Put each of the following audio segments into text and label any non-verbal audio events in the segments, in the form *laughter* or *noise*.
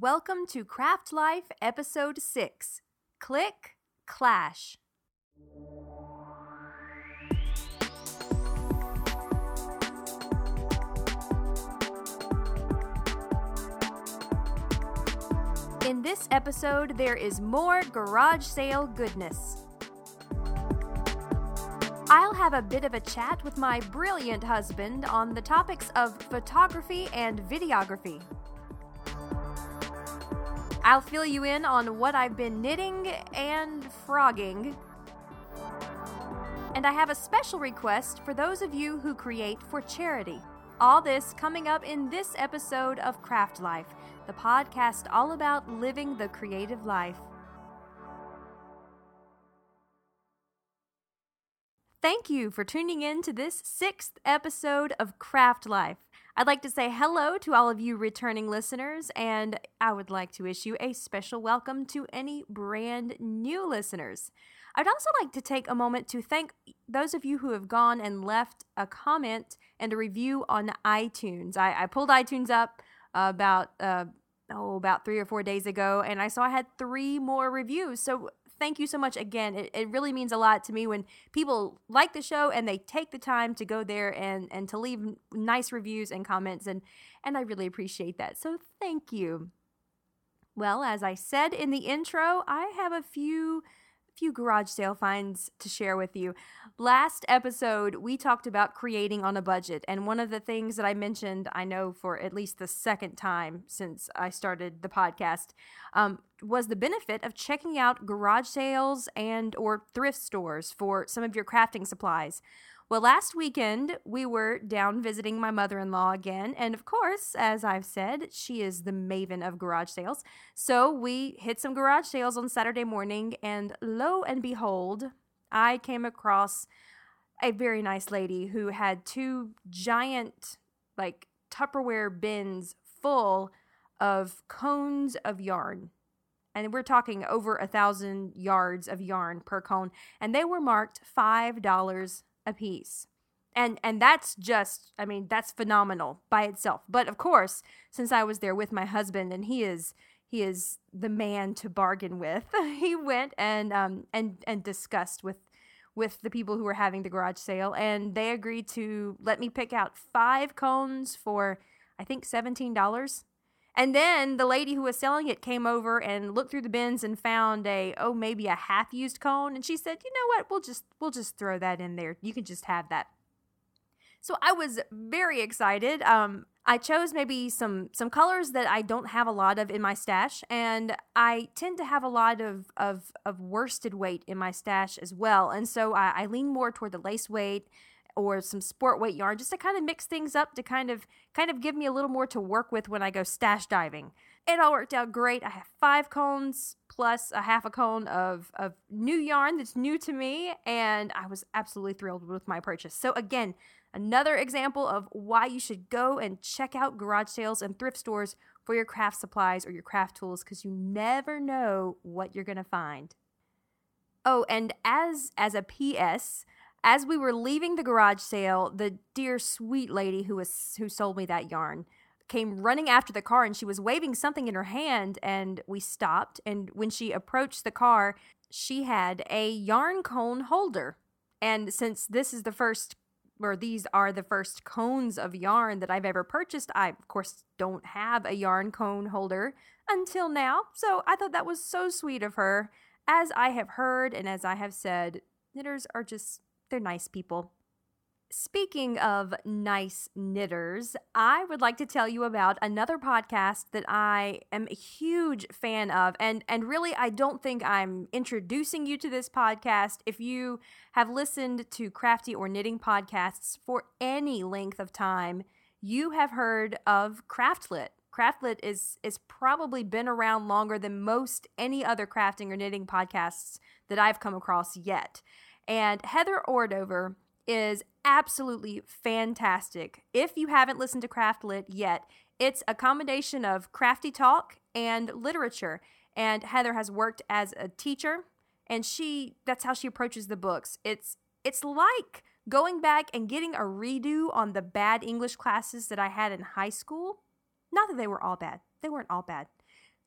Welcome to Craft Life Episode 6 Click Clash. In this episode, there is more garage sale goodness. I'll have a bit of a chat with my brilliant husband on the topics of photography and videography. I'll fill you in on what I've been knitting and frogging. And I have a special request for those of you who create for charity. All this coming up in this episode of Craft Life, the podcast all about living the creative life. Thank you for tuning in to this sixth episode of Craft Life. I'd like to say hello to all of you returning listeners, and I would like to issue a special welcome to any brand new listeners. I'd also like to take a moment to thank those of you who have gone and left a comment and a review on iTunes. I, I pulled iTunes up about uh, oh about three or four days ago, and I saw I had three more reviews. So thank you so much again. It, it really means a lot to me when people like the show and they take the time to go there and, and to leave nice reviews and comments. And, and I really appreciate that. So thank you. Well, as I said in the intro, I have a few few garage sale finds to share with you. Last episode, we talked about creating on a budget, and one of the things that I mentioned, I know for at least the second time since I started the podcast, um, was the benefit of checking out garage sales and or thrift stores for some of your crafting supplies. Well, last weekend we were down visiting my mother in law again. And of course, as I've said, she is the maven of garage sales. So we hit some garage sales on Saturday morning. And lo and behold, I came across a very nice lady who had two giant, like, Tupperware bins full of cones of yarn. And we're talking over a thousand yards of yarn per cone. And they were marked $5 a piece. And and that's just I mean that's phenomenal by itself. But of course, since I was there with my husband and he is he is the man to bargain with, *laughs* he went and um and and discussed with with the people who were having the garage sale and they agreed to let me pick out 5 cones for I think $17 and then the lady who was selling it came over and looked through the bins and found a oh maybe a half used cone and she said, "You know what? We'll just we'll just throw that in there. You can just have that." So I was very excited. Um I chose maybe some some colors that I don't have a lot of in my stash, and I tend to have a lot of of, of worsted weight in my stash as well. And so I, I lean more toward the lace weight or some sport weight yarn just to kind of mix things up to kind of kind of give me a little more to work with when I go stash diving. It all worked out great. I have five cones plus a half a cone of, of new yarn that's new to me, and I was absolutely thrilled with my purchase. So again, another example of why you should go and check out garage sales and thrift stores for your craft supplies or your craft tools because you never know what you're gonna find. Oh, and as as a PS, as we were leaving the garage sale, the dear sweet lady who was who sold me that yarn came running after the car and she was waving something in her hand and we stopped and when she approached the car, she had a yarn cone holder. And since this is the first or these are the first cones of yarn that I've ever purchased, I of course don't have a yarn cone holder until now. So I thought that was so sweet of her. As I have heard and as I have said, knitters are just they're nice people. Speaking of nice knitters, I would like to tell you about another podcast that I am a huge fan of. And, and really, I don't think I'm introducing you to this podcast. If you have listened to crafty or knitting podcasts for any length of time, you have heard of Craftlit. Craftlit is is probably been around longer than most any other crafting or knitting podcasts that I've come across yet. And Heather Ordover is absolutely fantastic. If you haven't listened to Craftlit yet, it's a combination of crafty talk and literature. And Heather has worked as a teacher and she that's how she approaches the books. It's it's like going back and getting a redo on the bad English classes that I had in high school. Not that they were all bad. They weren't all bad.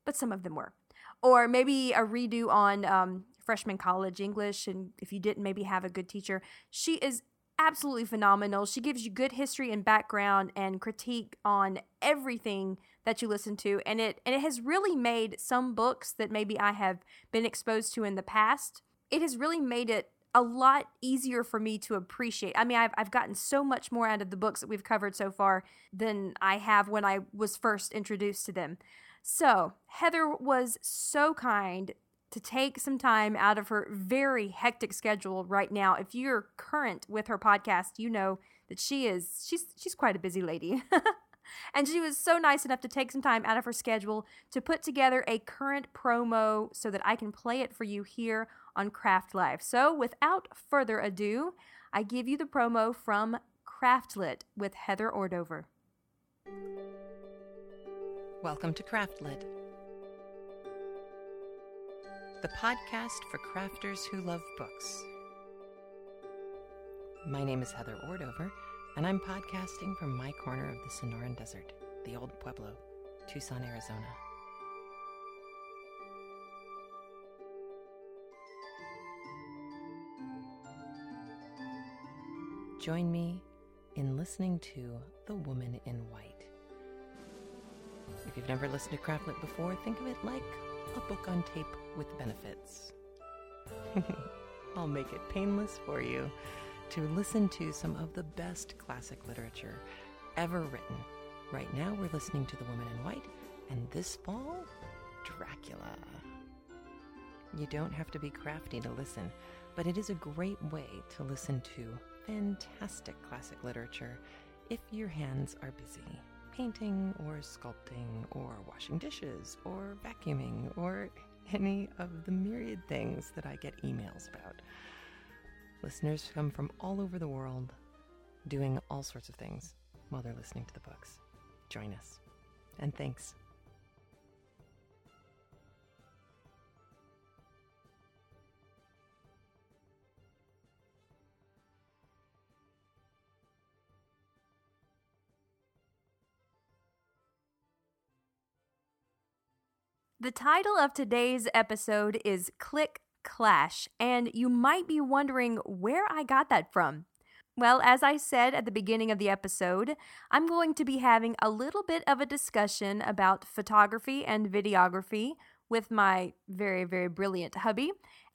but some of them were. Or maybe a redo on um, freshman college English, and if you didn't maybe have a good teacher, she is absolutely phenomenal. She gives you good history and background and critique on everything that you listen to and it and it has really made some books that maybe I have been exposed to in the past. It has really made it a lot easier for me to appreciate. I mean, I've, I've gotten so much more out of the books that we've covered so far than I have when I was first introduced to them. So, Heather was so kind to take some time out of her very hectic schedule right now. If you're current with her podcast, you know that she is she's she's quite a busy lady. *laughs* and she was so nice enough to take some time out of her schedule to put together a current promo so that I can play it for you here on Craft Life. So, without further ado, I give you the promo from Craftlit with Heather Ordover. Welcome to Craftlit the podcast for crafters who love books. My name is Heather Ordover, and I'm podcasting from my corner of the Sonoran Desert, the Old Pueblo, Tucson, Arizona. Join me in listening to The Woman in White. If you've never listened to Craftlit before, think of it like a book on tape with benefits. *laughs* I'll make it painless for you to listen to some of the best classic literature ever written. Right now, we're listening to The Woman in White, and this fall, Dracula. You don't have to be crafty to listen, but it is a great way to listen to fantastic classic literature if your hands are busy painting or sculpting or washing dishes or vacuuming or any of the myriad things that I get emails about. Listeners come from all over the world doing all sorts of things while they're listening to the books. Join us. And thanks. The title of today's episode is Click Clash, and you might be wondering where I got that from. Well, as I said at the beginning of the episode, I'm going to be having a little bit of a discussion about photography and videography with my very, very brilliant hubby.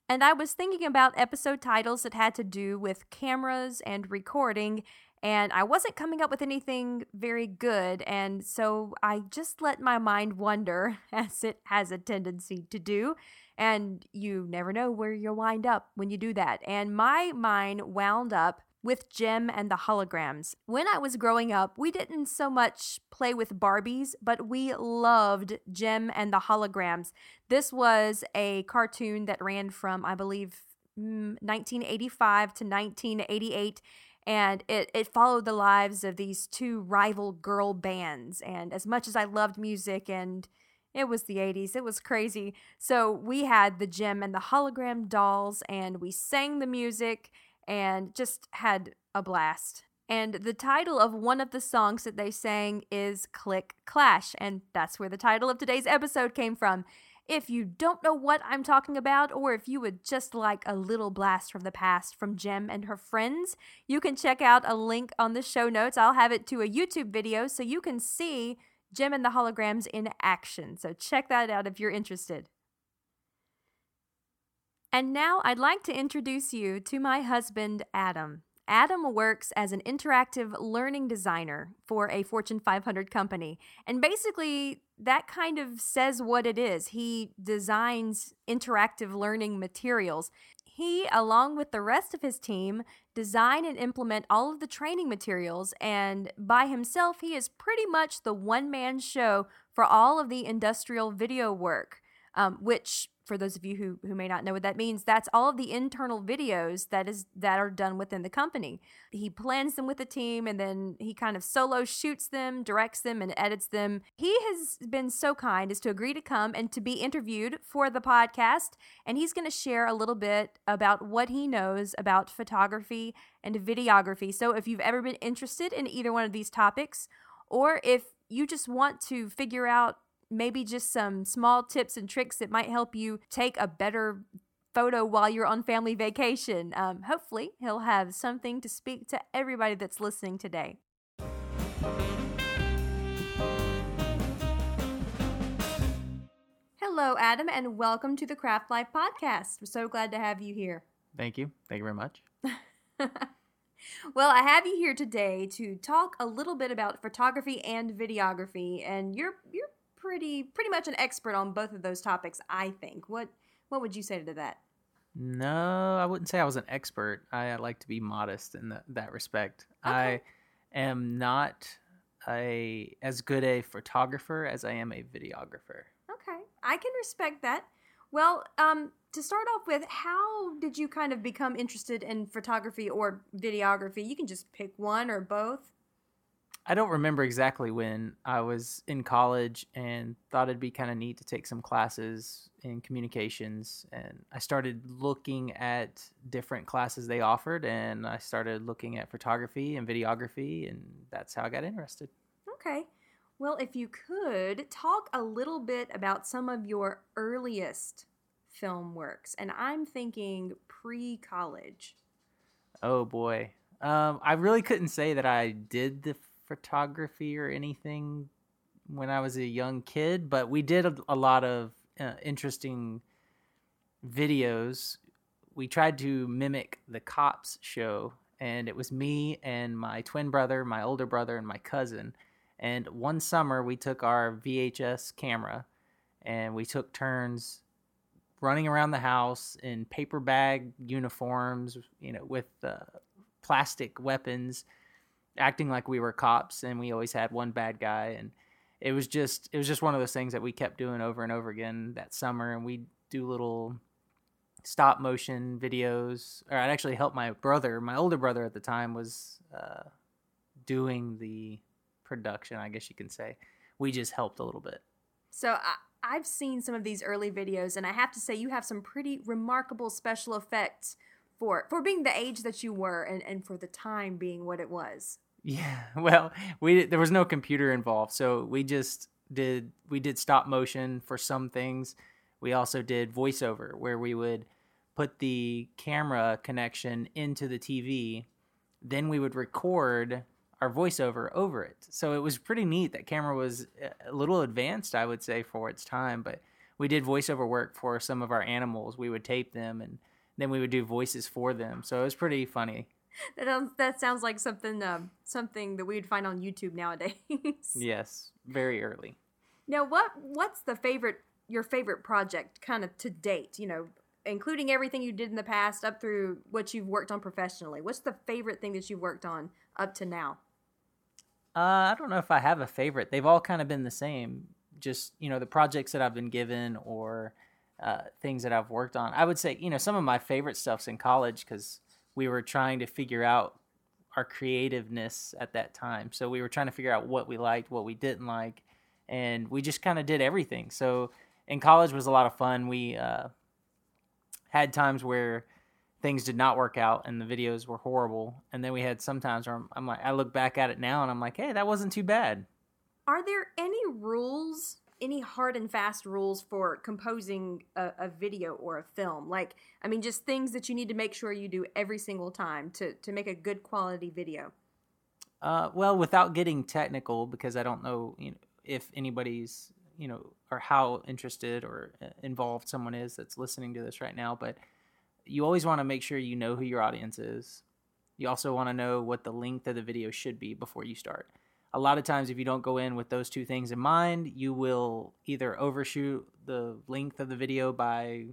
And I was thinking about episode titles that had to do with cameras and recording, and I wasn't coming up with anything very good. And so I just let my mind wander, *laughs* as it has a tendency to do. And you never know where you'll wind up when you do that. And my mind wound up with Jem and the holograms. When I was growing up, we didn't so much play with Barbies, but we loved Jem and the holograms. This was a cartoon that ran from, I believe, 1985 mm, to 1988 and it, it followed the lives of these two rival girl bands. And as much as i loved music and it was the 80s it was crazy. So we had the Jem and the hologram dolls and we sang the music and just had a blast. And the title of one of the songs that they sang is click clash and that's where the title of today's episode came from if you don't know what I'm talking about, or if you would just like a little blast from the past from Jem and her friends, you can check out a link on the show notes. I'll have it to a YouTube video so you can see Jem and the holograms in action. So check that out if you're interested. And now I'd like to introduce you to my husband, Adam. Adam works as an interactive learning designer for a Fortune 500 company. And basically, that kind of says what it is. He designs interactive learning materials. He, along with the rest of his team, design and implement all of the training materials, and by himself, he is pretty much the one man show for all of the industrial video work, um, which for those of you who, who may not know what that means, that's all of the internal videos that is that are done within the company. He plans them with the team and then he kind of solo shoots them, directs them, and edits them. He has been so kind as to agree to come and to be interviewed for the podcast. And he's going to share a little bit about what he knows about photography and videography. So if you've ever been interested in either one of these topics, or if you just want to figure out maybe just some small tips and tricks that might help you take a better photo while you're on family vacation. Um, hopefully, he'll have something to speak to everybody that's listening today. Hello, Adam, and welcome to the Craft Life podcast. We're so glad to have you here. Thank you. Thank you very much. *laughs* well, I have you here today to talk a little bit about photography and videography, and you're you're pretty pretty much an expert on both of those topics, I think. What what would you say to that? No, I wouldn't say I was an expert. I, I like to be modest in the, that respect. Okay. I am not a as good a photographer as I am a videographer. Okay, I can respect that. Well, um, to start off with, how did you kind of become interested in photography or videography? You can just pick one or both. I don't remember exactly when I was in college and thought it'd be kind of neat to take some classes in communications. And I started looking at different classes they offered, and I started looking at photography and videography, and that's how I got interested. Okay. Well, if you could talk a little bit about some of your earliest film works, and I'm thinking pre college. Oh boy. Um, I really couldn't say that I did the photography or anything when I was a young kid, but we did a, a lot of uh, interesting videos. We tried to mimic the cops show, and it was me and my twin brother, my older brother, and my cousin. And one summer, we took our VHS camera and we took turns running around the house in paper bag uniforms, you know, with uh, plastic weapons, acting like we were cops, and we always had one bad guy. And it was just it was just one of those things that we kept doing over and over again that summer. And we'd do little stop motion videos. Or I'd actually help my brother, my older brother at the time, was uh, doing the production. I guess you can say we just helped a little bit. So I, I've seen some of these early videos, and I have to say you have some pretty remarkable special effects for for being the age that you were, and and for the time being what it was. Yeah, *laughs* well, we there was no computer involved, so we just did we did stop motion for some things. We also did voiceover where we would put the camera connection into the TV, then we would record our voiceover over it. So it was pretty neat. That camera was a little advanced, I would say, for its time, but we did voiceover work for some of our animals. We would tape them and then we would do voices for them. So it was pretty funny. That sounds, that sounds like something um, something that we would find on YouTube nowadays. *laughs* Yes, very early. Now, what what's the favorite your favorite project kind of to date? You know, including everything you did in the past up through what you've worked on professionally. What's the favorite thing that you've worked on up to now? Uh, I don't know if I have a favorite. They've all kind of been the same. Just you know, the projects that I've been given or uh, things that I've worked on. I would say you know some of my favorite stuff's in college because we were trying to figure out our creativeness at that time. So we were trying to figure out what we liked, what we didn't like, and we just kind of did everything. So in college was a lot of fun. We uh, had times where things did not work out and the videos were horrible, and then we had sometimes where I'm, I'm like, I look back at it now and I'm like, hey, that wasn't too bad. Are there any rules, any hard and fast rules for composing a, a video or a film? Like, I mean, just things that you need to make sure you do every single time to, to make a good quality video. Uh, well, without getting technical, because I don't know, you know, if anybody's, you know, or how interested or uh, involved someone is that's listening to this right now, but you always want to make sure you know who your audience is. You also want to know what the length of the video should be before you start. A lot of times, if you don't go in with those two things in mind, you will either overshoot the length of the video by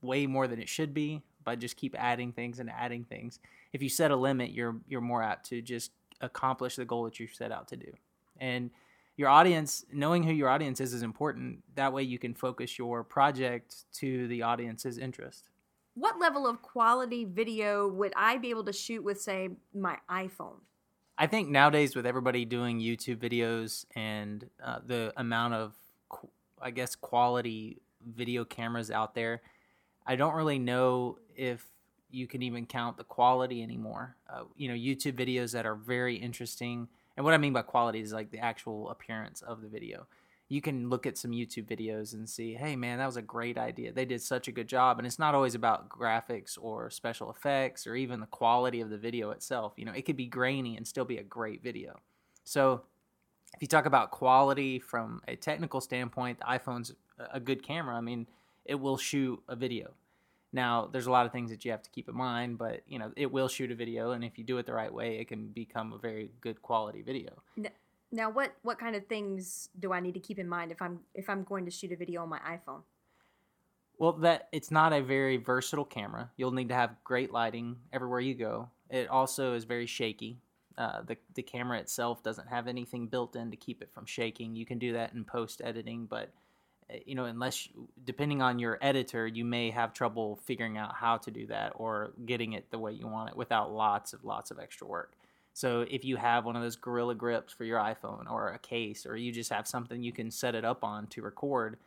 way more than it should be by just keep adding things and adding things. If you set a limit, you're you're more apt to just accomplish the goal that you set out to do. And your audience, knowing who your audience is is important. That way you can focus your project to the audience's interest. What level of quality video would I be able to shoot with, say, my iPhone? I think nowadays with everybody doing YouTube videos and uh, the amount of, I guess, quality video cameras out there, I don't really know if you can even count the quality anymore. Uh, you know, YouTube videos that are very interesting, and what I mean by quality is like the actual appearance of the video. You can look at some YouTube videos and see, hey man, that was a great idea. They did such a good job. And it's not always about graphics or special effects or even the quality of the video itself. You know, it could be grainy and still be a great video. So if you talk about quality from a technical standpoint, the iPhone's a good camera. I mean, it will shoot a video. Now, there's a lot of things that you have to keep in mind, but you know, it will shoot a video, and if you do it the right way, it can become a very good quality video. Now, what what kind of things do I need to keep in mind if I'm if I'm going to shoot a video on my iPhone? Well, that it's not a very versatile camera. You'll need to have great lighting everywhere you go. It also is very shaky. Uh, the the camera itself doesn't have anything built in to keep it from shaking. You can do that in post editing, but uh, you know, unless depending on your editor, you may have trouble figuring out how to do that or getting it the way you want it without lots of lots of extra work. So if you have one of those Gorilla Grips for your iPhone or a case, or you just have something you can set it up on to record,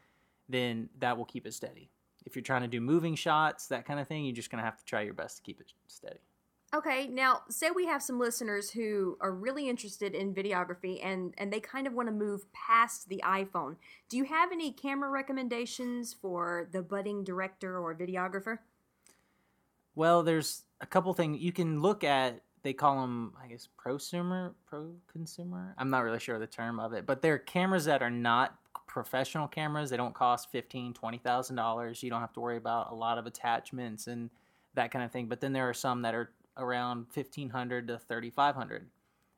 then that will keep it steady. If you're trying to do moving shots, that kind of thing, you're just going to have to try your best to keep it steady. Okay, now say we have some listeners who are really interested in videography and and they kind of want to move past the iPhone. Do you have any camera recommendations for the budding director or videographer? Well, there's a couple things you can look at they call them, I guess, prosumer, pro consumer. I'm not really sure the term of it, but they're cameras that are not professional cameras. They don't cost fifteen, twenty thousand dollars. You don't have to worry about a lot of attachments and that kind of thing. But then there are some that are around fifteen hundred to thirty five hundred,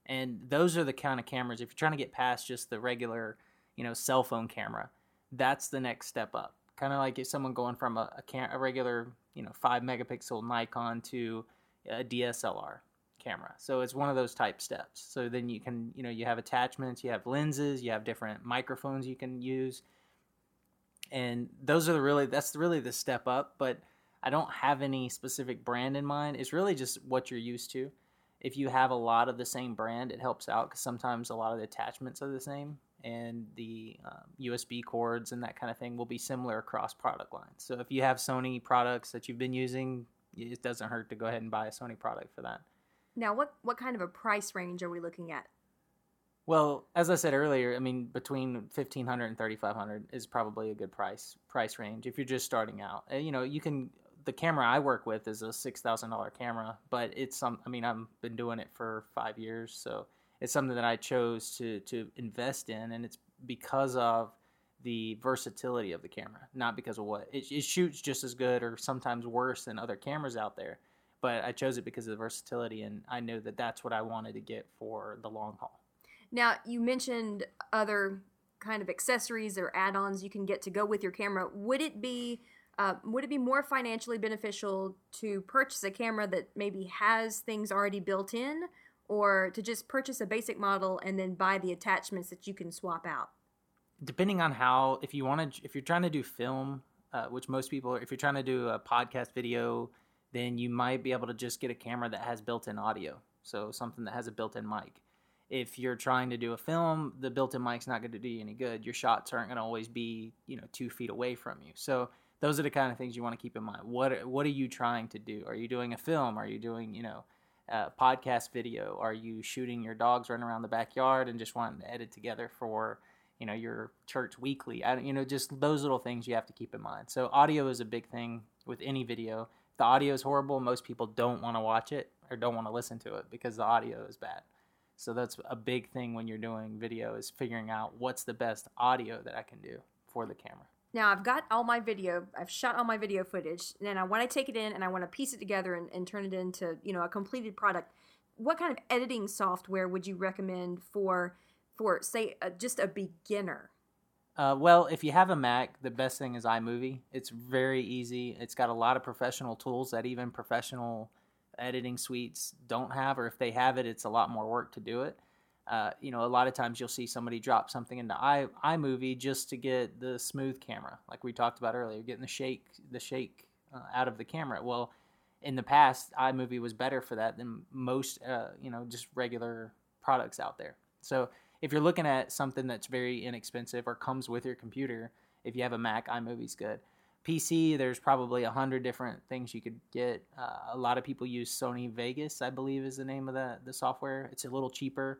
and those are the kind of cameras. If you're trying to get past just the regular, you know, cell phone camera, that's the next step up. Kind of like if someone going from a, a, cam- a regular, you know, five megapixel Nikon to a DSLR camera. So it's one of those type steps. So then you can, you know, you have attachments, you have lenses, you have different microphones you can use. And those are the really that's really the step up, but I don't have any specific brand in mind. It's really just what you're used to. If you have a lot of the same brand, it helps out because sometimes a lot of the attachments are the same and the um, USB cords and that kind of thing will be similar across product lines. So if you have Sony products that you've been using, it doesn't hurt to go ahead and buy a Sony product for that. Now, what what kind of a price range are we looking at? Well, as I said earlier, I mean between fifteen hundred and thirty five hundred is probably a good price price range if you're just starting out. You know, you can the camera I work with is a six thousand dollar camera, but it's some. I mean, I've been doing it for five years, so it's something that I chose to to invest in, and it's because of the versatility of the camera, not because of what it, it shoots just as good or sometimes worse than other cameras out there but I chose it because of the versatility, and I knew that that's what I wanted to get for the long haul. Now, you mentioned other kind of accessories or add-ons you can get to go with your camera. Would it be uh, would it be more financially beneficial to purchase a camera that maybe has things already built in, or to just purchase a basic model and then buy the attachments that you can swap out? Depending on how, if you want to, if you're trying to do film, uh, which most people, if you're trying to do a podcast video then you might be able to just get a camera that has built-in audio. So something that has a built-in mic. If you're trying to do a film, the built-in mic's not going to do you any good. Your shots aren't going to always be, you know, two feet away from you. So those are the kind of things you want to keep in mind. What what are you trying to do? Are you doing a film? Are you doing, you know, podcast video? Are you shooting your dogs running around the backyard and just wanting to edit together for, you know, your church weekly? I, you know, just those little things you have to keep in mind. So audio is a big thing with any video the audio is horrible, most people don't want to watch it or don't want to listen to it because the audio is bad. So that's a big thing when you're doing video is figuring out what's the best audio that I can do for the camera. Now I've got all my video, I've shot all my video footage, and I want to take it in and I want to piece it together and, and turn it into you know a completed product. What kind of editing software would you recommend for for say uh, just a beginner? Uh, well, if you have a Mac, the best thing is iMovie. It's very easy. It's got a lot of professional tools that even professional editing suites don't have, or if they have it, it's a lot more work to do it. Uh, you know, a lot of times you'll see somebody drop something into i iMovie just to get the smooth camera, like we talked about earlier, getting the shake the shake uh, out of the camera. Well, in the past, iMovie was better for that than most, uh, you know, just regular products out there. So if you're looking at something that's very inexpensive or comes with your computer, if you have a Mac, iMovie's good. PC, there's probably a hundred different things you could get. Uh, a lot of people use Sony Vegas, I believe, is the name of the the software. It's a little cheaper.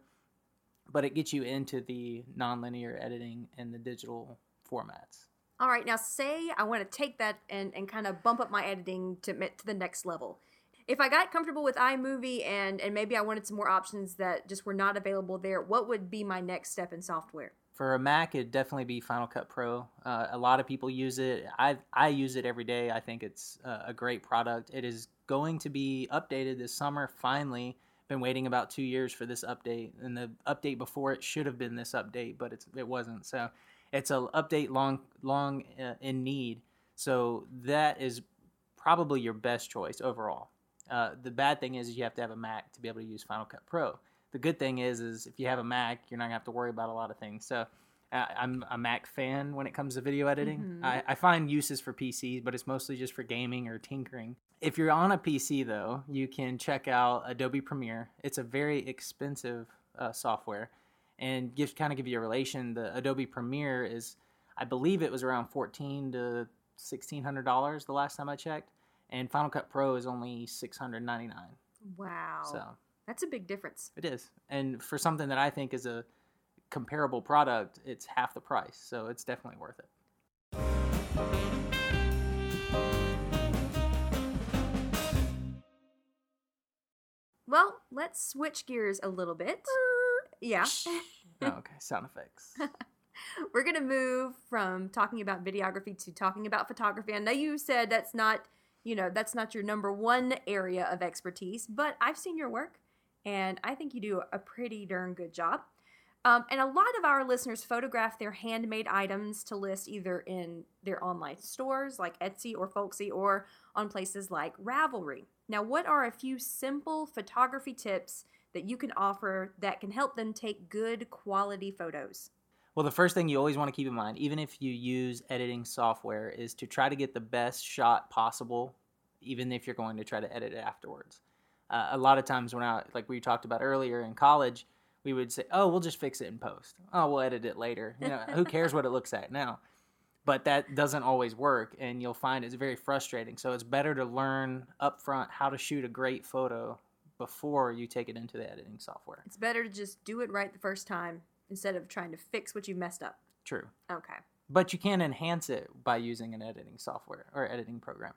but it gets you into the nonlinear editing and the digital formats. All right, now say I want to take that and, and kind of bump up my editing to to the next level. If I got comfortable with iMovie and and maybe I wanted some more options that just were not available there, what would be my next step in software? For a Mac, it'd definitely be Final Cut Pro. Uh, a lot of people use it. I I use it every day. I think it's a great product. It is going to be updated this summer. Finally, been waiting about two years for this update, and the update before it should have been this update, but it's it wasn't. So it's an update long long uh, in need. So that is probably your best choice overall. Uh, the bad thing is, you have to have a Mac to be able to use Final Cut Pro. The good thing is is if you have a Mac, you're not gonna have to worry about a lot of things. So uh, I'm a Mac fan when it comes to video editing. Mm-hmm. I, I find uses for PCs, but it's mostly just for gaming or tinkering. If you're on a PC though, you can check out Adobe Premiere. It's a very expensive uh, software and give kind of give you a relation. The Adobe Premiere is, I believe it was around fourteen to sixteen hundred dollars the last time I checked, and Final Cut Pro is only six hundred ninety nine. Wow. So that's a big difference. It is, and for something that I think is a comparable product, it's half the price. So it's definitely worth it. Well, let's switch gears a little bit. Yeah. *laughs* oh, okay, sound effects. *laughs* We're going to move from talking about videography to talking about photography. I know you said that's not, you know, that's not your number one area of expertise, but I've seen your work and I think you do a pretty darn good job. Um, and a lot of our listeners photograph their handmade items to list either in their online stores like Etsy or Folksy or on places like Ravelry. Now, what are a few simple photography tips that you can offer that can help them take good quality photos? Well, the first thing you always want to keep in mind, even if you use editing software, is to try to get the best shot possible, even if you're going to try to edit it afterwards. Uh, a lot of times, when I, like we talked about earlier in college, we would say, "Oh, we'll just fix it in post. Oh, we'll edit it later. You know, who cares what it looks like now?" But that doesn't always work, and you'll find it's very frustrating. So it's better to learn upfront how to shoot a great photo before you take it into the editing software. It's better to just do it right the first time instead of trying to fix what you've messed up. True. Okay. But you can enhance it by using an editing software or editing program.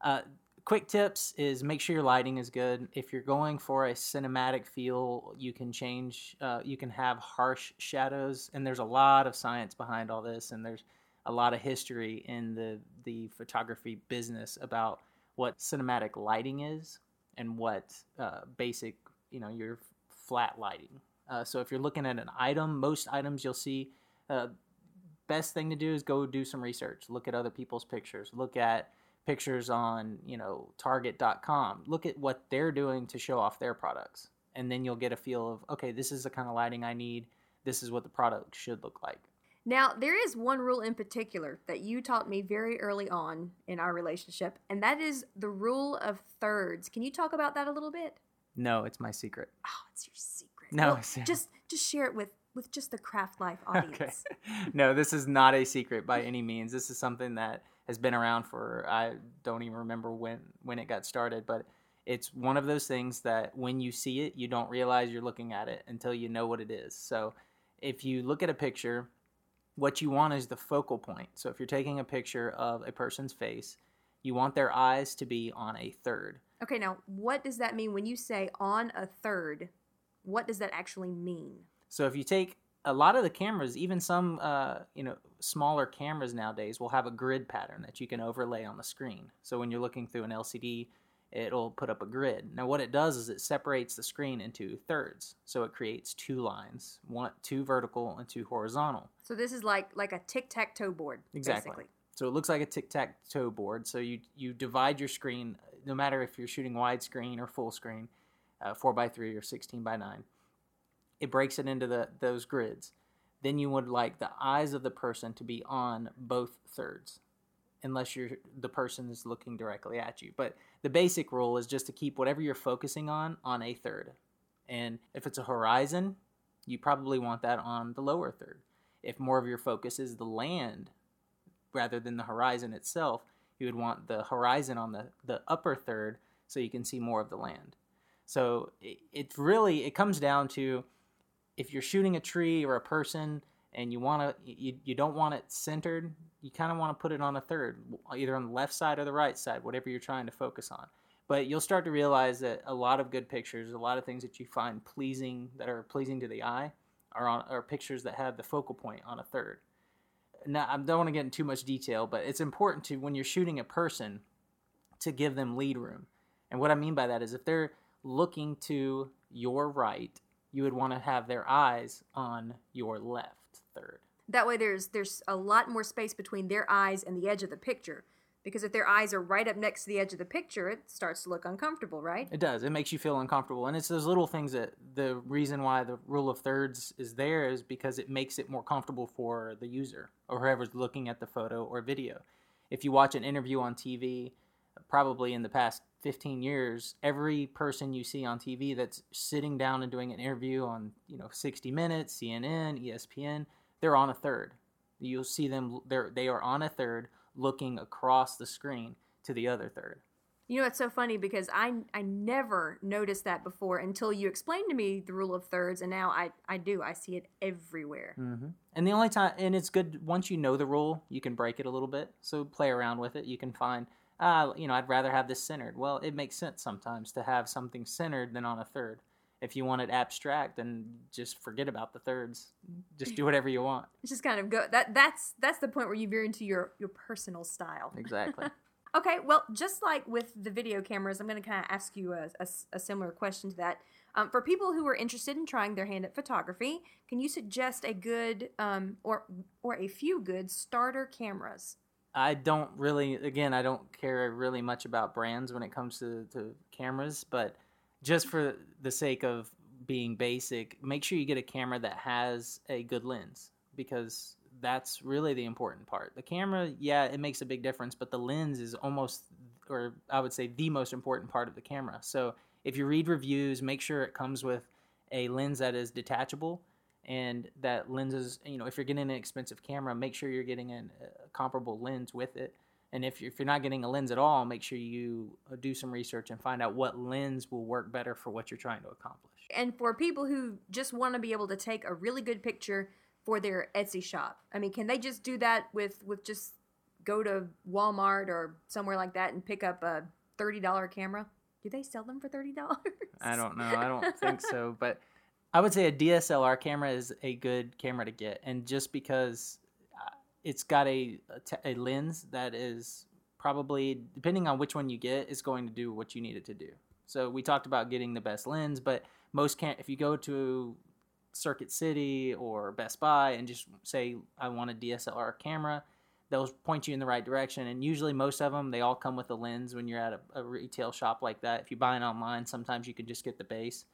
Uh, quick tips is make sure your lighting is good. If you're going for a cinematic feel, you can change, uh, you can have harsh shadows, and there's a lot of science behind all this, and there's a lot of history in the the photography business about what cinematic lighting is and what uh, basic, you know, your flat lighting. Uh, so if you're looking at an item, most items you'll see. Uh, best thing to do is go do some research. Look at other people's pictures. Look at pictures on you know Target.com. Look at what they're doing to show off their products, and then you'll get a feel of okay, this is the kind of lighting I need. This is what the product should look like. Now, there is one rule in particular that you taught me very early on in our relationship, and that is the rule of thirds. Can you talk about that a little bit? No, it's my secret. Oh, it's your secret. No, well, just just share it with with just the craft life *laughs* audience. Okay. *laughs* No, this is not a secret by any means. This is something that has been around for I don't even remember when when it got started, but it's one of those things that when you see it, you don't realize you're looking at it until you know what it is. So, if you look at a picture what you want is the focal point. So if you're taking a picture of a person's face, you want their eyes to be on a third. Okay, now what does that mean when you say on a third? What does that actually mean? So if you take a lot of the cameras, even some uh, you know smaller cameras nowadays, will have a grid pattern that you can overlay on the screen. So when you're looking through an LCD, it'll put up a grid. Now what it does is it separates the screen into thirds. So it creates two lines, one two vertical and two horizontal. So this is like like a tic-tac-toe board exactly. Basically. So it looks like a tic-tac-toe board. So you you divide your screen no matter if you're shooting widescreen or full screen, uh, 4 by 3 or 16 by 9. It breaks it into the those grids. Then you would like the eyes of the person to be on both thirds unless you're the person is looking directly at you. But the basic rule is just to keep whatever you're focusing on on a third. And if it's a horizon, you probably want that on the lower third. If more of your focus is the land rather than the horizon itself, you would want the horizon on the, the upper third so you can see more of the land. So it, it really it comes down to if you're shooting a tree or a person and you want to you, you don't want it centered you kind of want to put it on a third either on the left side or the right side whatever you're trying to focus on. But you'll start to realize that a lot of good pictures a lot of things that you find pleasing that are pleasing to the eye are on are pictures that have the focal point on a third. Now i don't want to get into too much detail but it's important to when you're shooting a person to give them lead room. And what i mean by that is if they're looking to your right you would want to have their eyes on your left third. That way, there's there's a lot more space between their eyes and the edge of the picture. Because if their eyes are right up next to the edge of the picture, it starts to look uncomfortable, right? It does. It makes you feel uncomfortable, and it's those little things that the reason why the rule of thirds is there is because it makes it more comfortable for the user or whoever's looking at the photo or video. If you watch an interview on TV, probably in the past 15 years, every person you see on TV that's sitting down and doing an interview on, you know, 60 Minutes, CNN, ESPN, they're on a third. You'll see them they're they are on a third looking across the screen to the other third. You know, it's so funny because I I never noticed that before until you explained to me the rule of thirds, and now I I do I see it everywhere. Mm-hmm. And the only time, and it's good once you know the rule, you can break it a little bit. So play around with it. You can find uh, you know, I'd rather have this centered. Well, it makes sense sometimes to have something centered than on a third. If you want it abstract, then just forget about the thirds. Just do whatever you want. It's just kind of go that that's that's the point where you veer into your your personal style. Exactly. *laughs* okay, well, just like with the video cameras, I'm going to kind of ask you a, a, a, similar question to that. Um, for people who are interested in trying their hand at photography, can you suggest a good um, or or a few good starter cameras? I don't really, again, I don't care really much about brands when it comes to, to cameras, but just for the sake of being basic, make sure you get a camera that has a good lens because that's really the important part. The camera, yeah, it makes a big difference, but the lens is almost, or I would say, the most important part of the camera. So if you read reviews, make sure it comes with a lens that is detachable and that lenses you know if you're getting an expensive camera make sure you're getting an, a comparable lens with it. And if you're, if you're not getting a lens at all make sure you uh, do some research and find out what lens will work better for what you're trying to accomplish. And for people who just want to be able to take a really good picture for their etsy shop i mean can they just do that with with just go to walmart or somewhere like that and pick up a $30 camera? Do they sell them for $30 i don't know. I don't think so but *laughs* I would say a DSLR camera is a good camera to get, and just because uh, it's got a, a, lens that is probably depending on which one you get is going to do what you need it to do. So we talked about getting the best lens, but most can if you go to Circuit City or Best Buy and just say I want a DSLR camera, they'll point you in the right direction. And usually most of them they all come with a lens when you're at a, a retail shop like that. If you buy it online, sometimes you can just get the base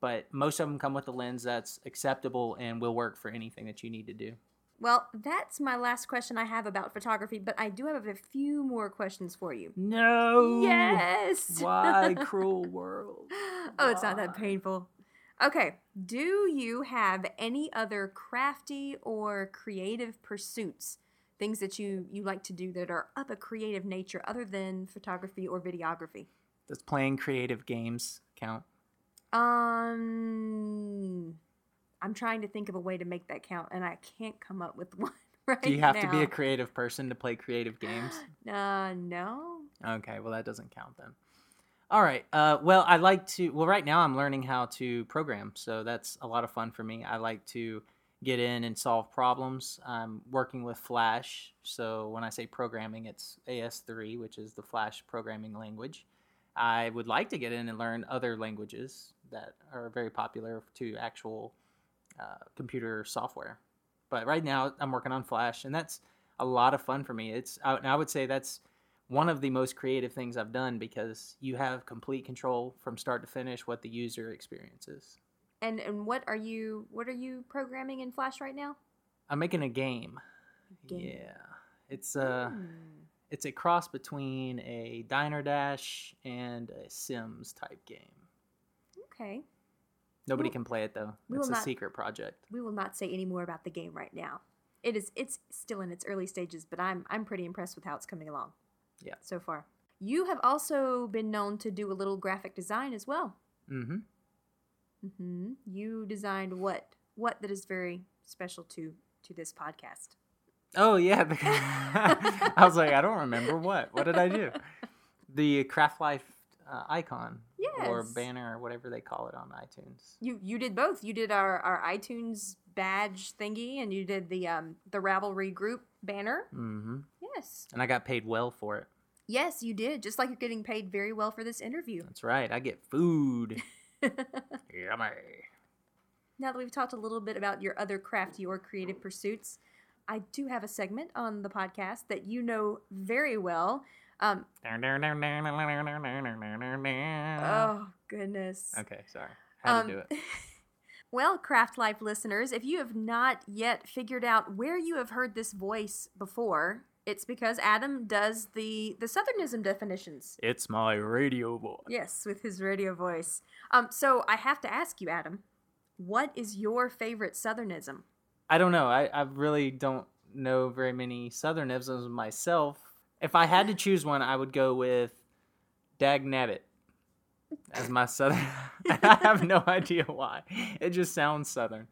but most of them come with a lens that's acceptable and will work for anything that you need to do. Well, that's my last question I have about photography, but I do have a few more questions for you. No. Yes. *laughs* Why, cruel world? *laughs* oh, it's not that painful. Okay. Do you have any other crafty or creative pursuits? Things that you, you like to do that are of a creative nature other than photography or videography? Does playing creative games count? Um, I'm trying to think of a way to make that count, and I can't come up with *laughs* one right Do you have now. to be a creative person to play creative games? *gasps* Uh, no. Okay, well that doesn't count then. All right. Uh, well, I like to. Well, right now I'm learning how to program, so that's a lot of fun for me. I like to get in and solve problems. I'm working with Flash, so when I say programming, it's AS3, which is the Flash programming language. I would like to get in and learn other languages that are very popular to actual uh, computer software. But right now, I'm working on Flash, and that's a lot of fun for me. It's and I would say that's one of the most creative things I've done because you have complete control from start to finish what the user experiences. And and what are you what are you programming in Flash right now? I'm making a game. game. Yeah, it's uh. Mm it's a cross between a Diner Dash and a Sims type game. Okay. Nobody can play it though. It's a not, secret project. We will not say any more about the game right now. It is it's still in its early stages, but I'm I'm pretty impressed with how it's coming along. Yeah. So far. You have also been known to do a little graphic design as well. Mm-hmm. Mm-hmm. You designed what? what that is very special to to this podcast. Oh yeah, *laughs* the- I was like, I don't remember what. What did I do? *laughs* The Craft Life uh, icon or banner or whatever they call it on iTunes. You you did both. You did our, our iTunes badge thingy, and you did the um the Ravelry group banner. hmm Yes, And I got paid well for it. yes, you did. Just like you're getting paid very well for this interview. That's right. I get food. *laughs* Yummy. Now that we've talked a little bit about your other crafty or creative pursuits, I do have a segment on the podcast that you know very well. Um, *laughs* oh goodness. Okay, sorry. How Um, to do it. *laughs* Well, Craft Life listeners, if you have not yet figured out where you have heard this voice before, it's because Adam does the the Southernism definitions. It's my radio voice. Yes, with his radio voice. Um, so I have to ask you, Adam, what is your favorite Southernism? I don't know. I, I really don't know very many Southernisms myself. If I had to choose one, I would go with Dag Nabbit as my Southern. *laughs* I have no idea why. It just sounds Southern.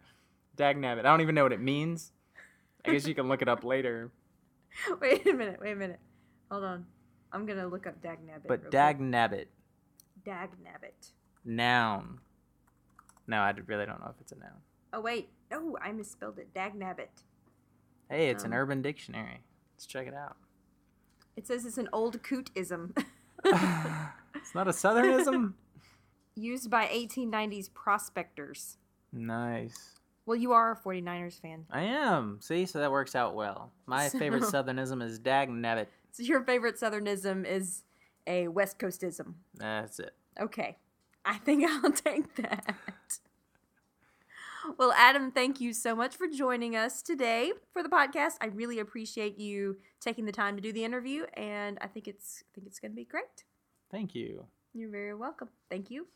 Dag Nabbit. I don't even know what it means. I guess you can look it up later. *laughs* wait a minute, wait a minute. Hold on. I'm gonna look up Dag Nabbit. But Dag. Nabbit, Dag Nabbit. noun. No, I really don't know if it's a noun. Oh wait, no, I misspelled it. Dag Nabbit. Hey, it's an Um, urban dictionary. Let's check it out. It says it's an old cootism. *laughs* it's not a Southernism? *laughs* used by 1890s prospectors. nice. Well, you are a 49ers fan. I am. See, so that works out well. My favorite So- Southernism is Dag Nabbit. *laughs* So your favorite Southernism is a West Coastism. That's it. Okay. I think I'll take that. Well, Adam, thank you so much for joining us today for the podcast. I really appreciate you taking the time to do the interview, and I think it's I think it's going to be great. Thank you. You're very welcome. Thank you.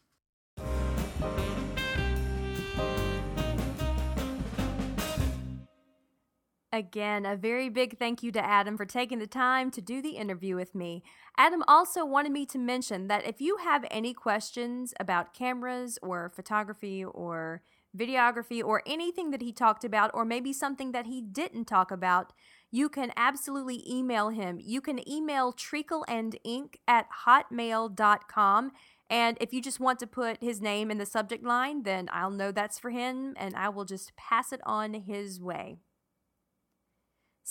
Again, a very big thank you to Adam for taking the time to do the interview with me. Adam also wanted me to mention that if you have any questions about cameras or photography or videography or anything that he talked about, or maybe something that he didn't talk about, you can absolutely email him. You can email treacleandink at hotmail.com. And if you just want to put his name in the subject line, then I'll know that's for him and I will just pass it on his way.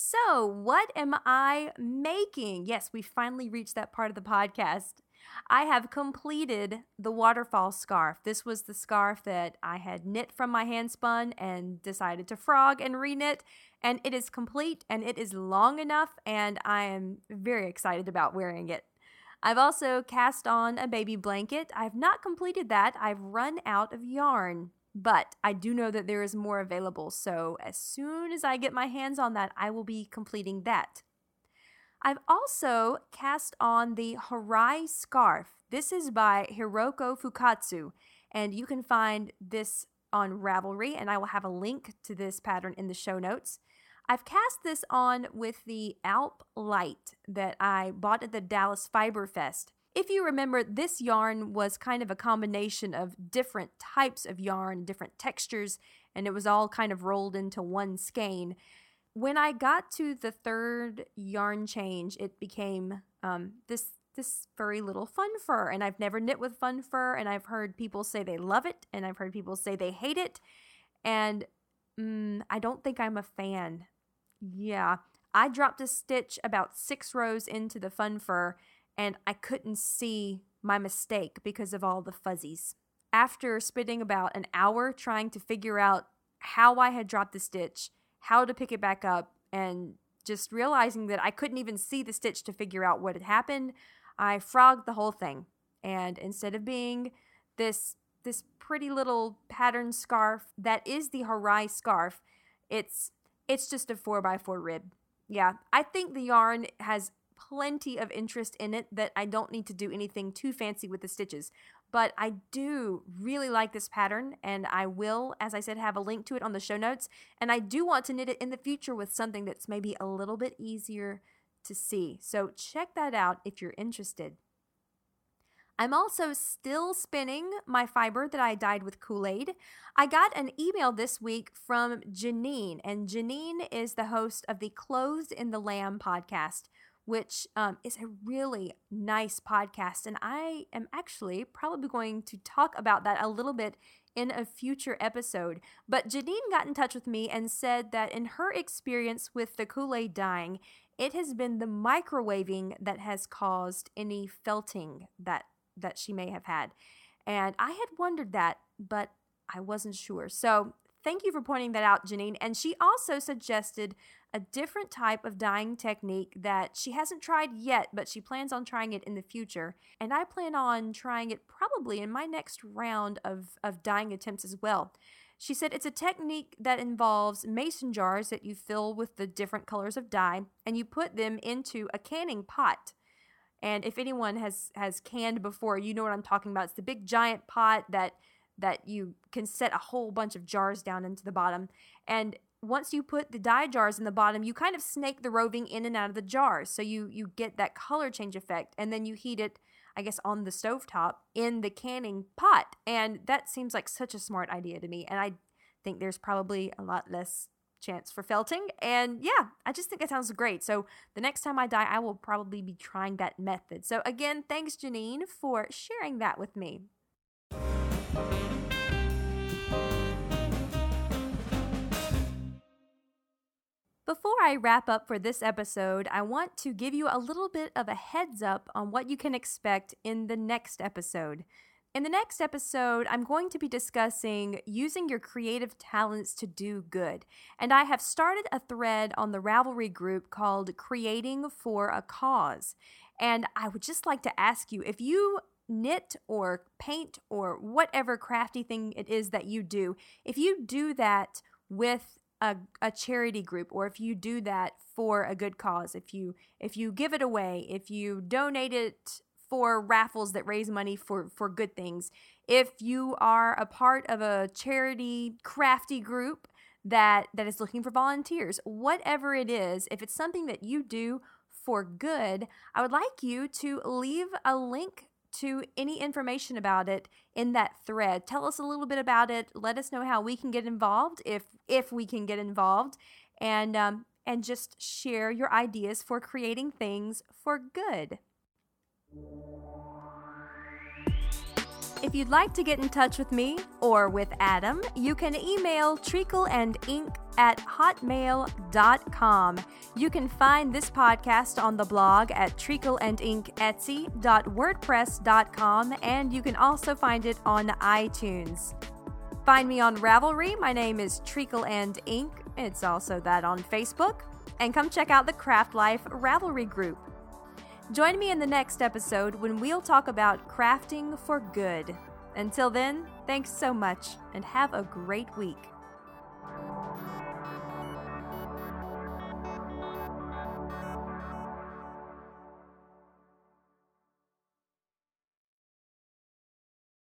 So, what am I making? Yes, we finally reached that part of the podcast. I have completed the waterfall scarf. This was the scarf that I had knit from my hand spun and decided to frog and reknit, and it is complete and it is long enough, and I am very excited about wearing it. I've also cast on a baby blanket. I've not completed that, I've run out of yarn. But I do know that there is more available, so as soon as I get my hands on that, I will be completing that. I've also cast on the Harai scarf. This is by Hiroko Fukatsu, and you can find this on Ravelry, and I will have a link to this pattern in the show notes. I've cast this on with the Alp Light that I bought at the Dallas Fiber Fest. If you remember, this yarn was kind of a combination of different types of yarn, different textures, and it was all kind of rolled into one skein. When I got to the third yarn change, it became um, this this furry little fun fur, and I've never knit with fun fur, and I've heard people say they love it, and I've heard people say they hate it, and mm, I don't think I'm a fan. Yeah, I dropped a stitch about six rows into the fun fur, and I couldn't see my mistake because of all the fuzzies. After spending about an hour trying to figure out how I had dropped the stitch, how to pick it back up, and just realizing that I couldn't even see the stitch to figure out what had happened, I frogged the whole thing. And instead of being this this pretty little pattern scarf that is the Harai scarf, it's it's just a 4x4 rib. Yeah, I think the yarn has plenty of interest in it that I don't need to do anything too fancy with the stitches. But I do really like this pattern, and I will, as I said, have a link to it on the show notes. And I do want to knit it in the future with something that's maybe a little bit easier to see. So check that out if you're interested. I'm also still spinning my fiber that I dyed with Kool Aid. I got an email this week from Janine, and Janine is the host of the Clothed in the Lamb podcast, which um, is a really nice podcast. And I am actually probably going to talk about that a little bit in a future episode. But Janine got in touch with me and said that in her experience with the Kool Aid dyeing, it has been the microwaving that has caused any felting that that she may have had. And I had wondered that, but I wasn't sure. So thank you for pointing that out, Janine. And she also suggested a different type of dyeing technique that she hasn't tried yet, but she plans on trying it in the future. And I plan on trying it probably in my next round of, of dyeing attempts as well. She said it's a technique that involves mason jars that you fill with the different colors of dye and you put them into a canning pot. And if anyone has has canned before, you know what I'm talking about. It's the big giant pot that that you can set a whole bunch of jars down into the bottom. And once you put the dye jars in the bottom, you kind of snake the roving in and out of the jars. So you you get that color change effect and then you heat it I guess on the stove top in the canning pot. And that seems like such a smart idea to me and I think there's probably a lot less chance for felting. And yeah, I just think it sounds great. So the next time I dye, I will probably be trying that method. So again, thanks Janine for sharing that with me. Before I wrap up for this episode, I want to give you a little bit of a heads up on what you can expect in the next episode. In the next episode, I'm going to be discussing using your creative talents to do good. And I have started a thread on the Ravelry group called Creating for a Cause. And I would just like to ask you if you knit or paint or whatever crafty thing it is that you do, if you do that with a, a charity group or if you do that for a good cause if you if you give it away if you donate it for raffles that raise money for for good things if you are a part of a charity crafty group that that is looking for volunteers whatever it is if it's something that you do for good i would like you to leave a link to any information about it in that thread. Tell us a little bit about it. Let us know how we can get involved, if if we can get involved, and um, and just share your ideas for creating things for good. If you'd like to get in touch with me or with Adam, you can email treacleandink at hotmail.com. You can find this podcast on the blog at treacleandink.etsy.wordpress.com, and you can also find it on iTunes. Find me on Ravelry. My name is Treacle and Ink. It's also that on Facebook. And come check out the Craft Life Ravelry group. Join me in the next episode when we'll talk about crafting for good. Until then, thanks so much and have a great week.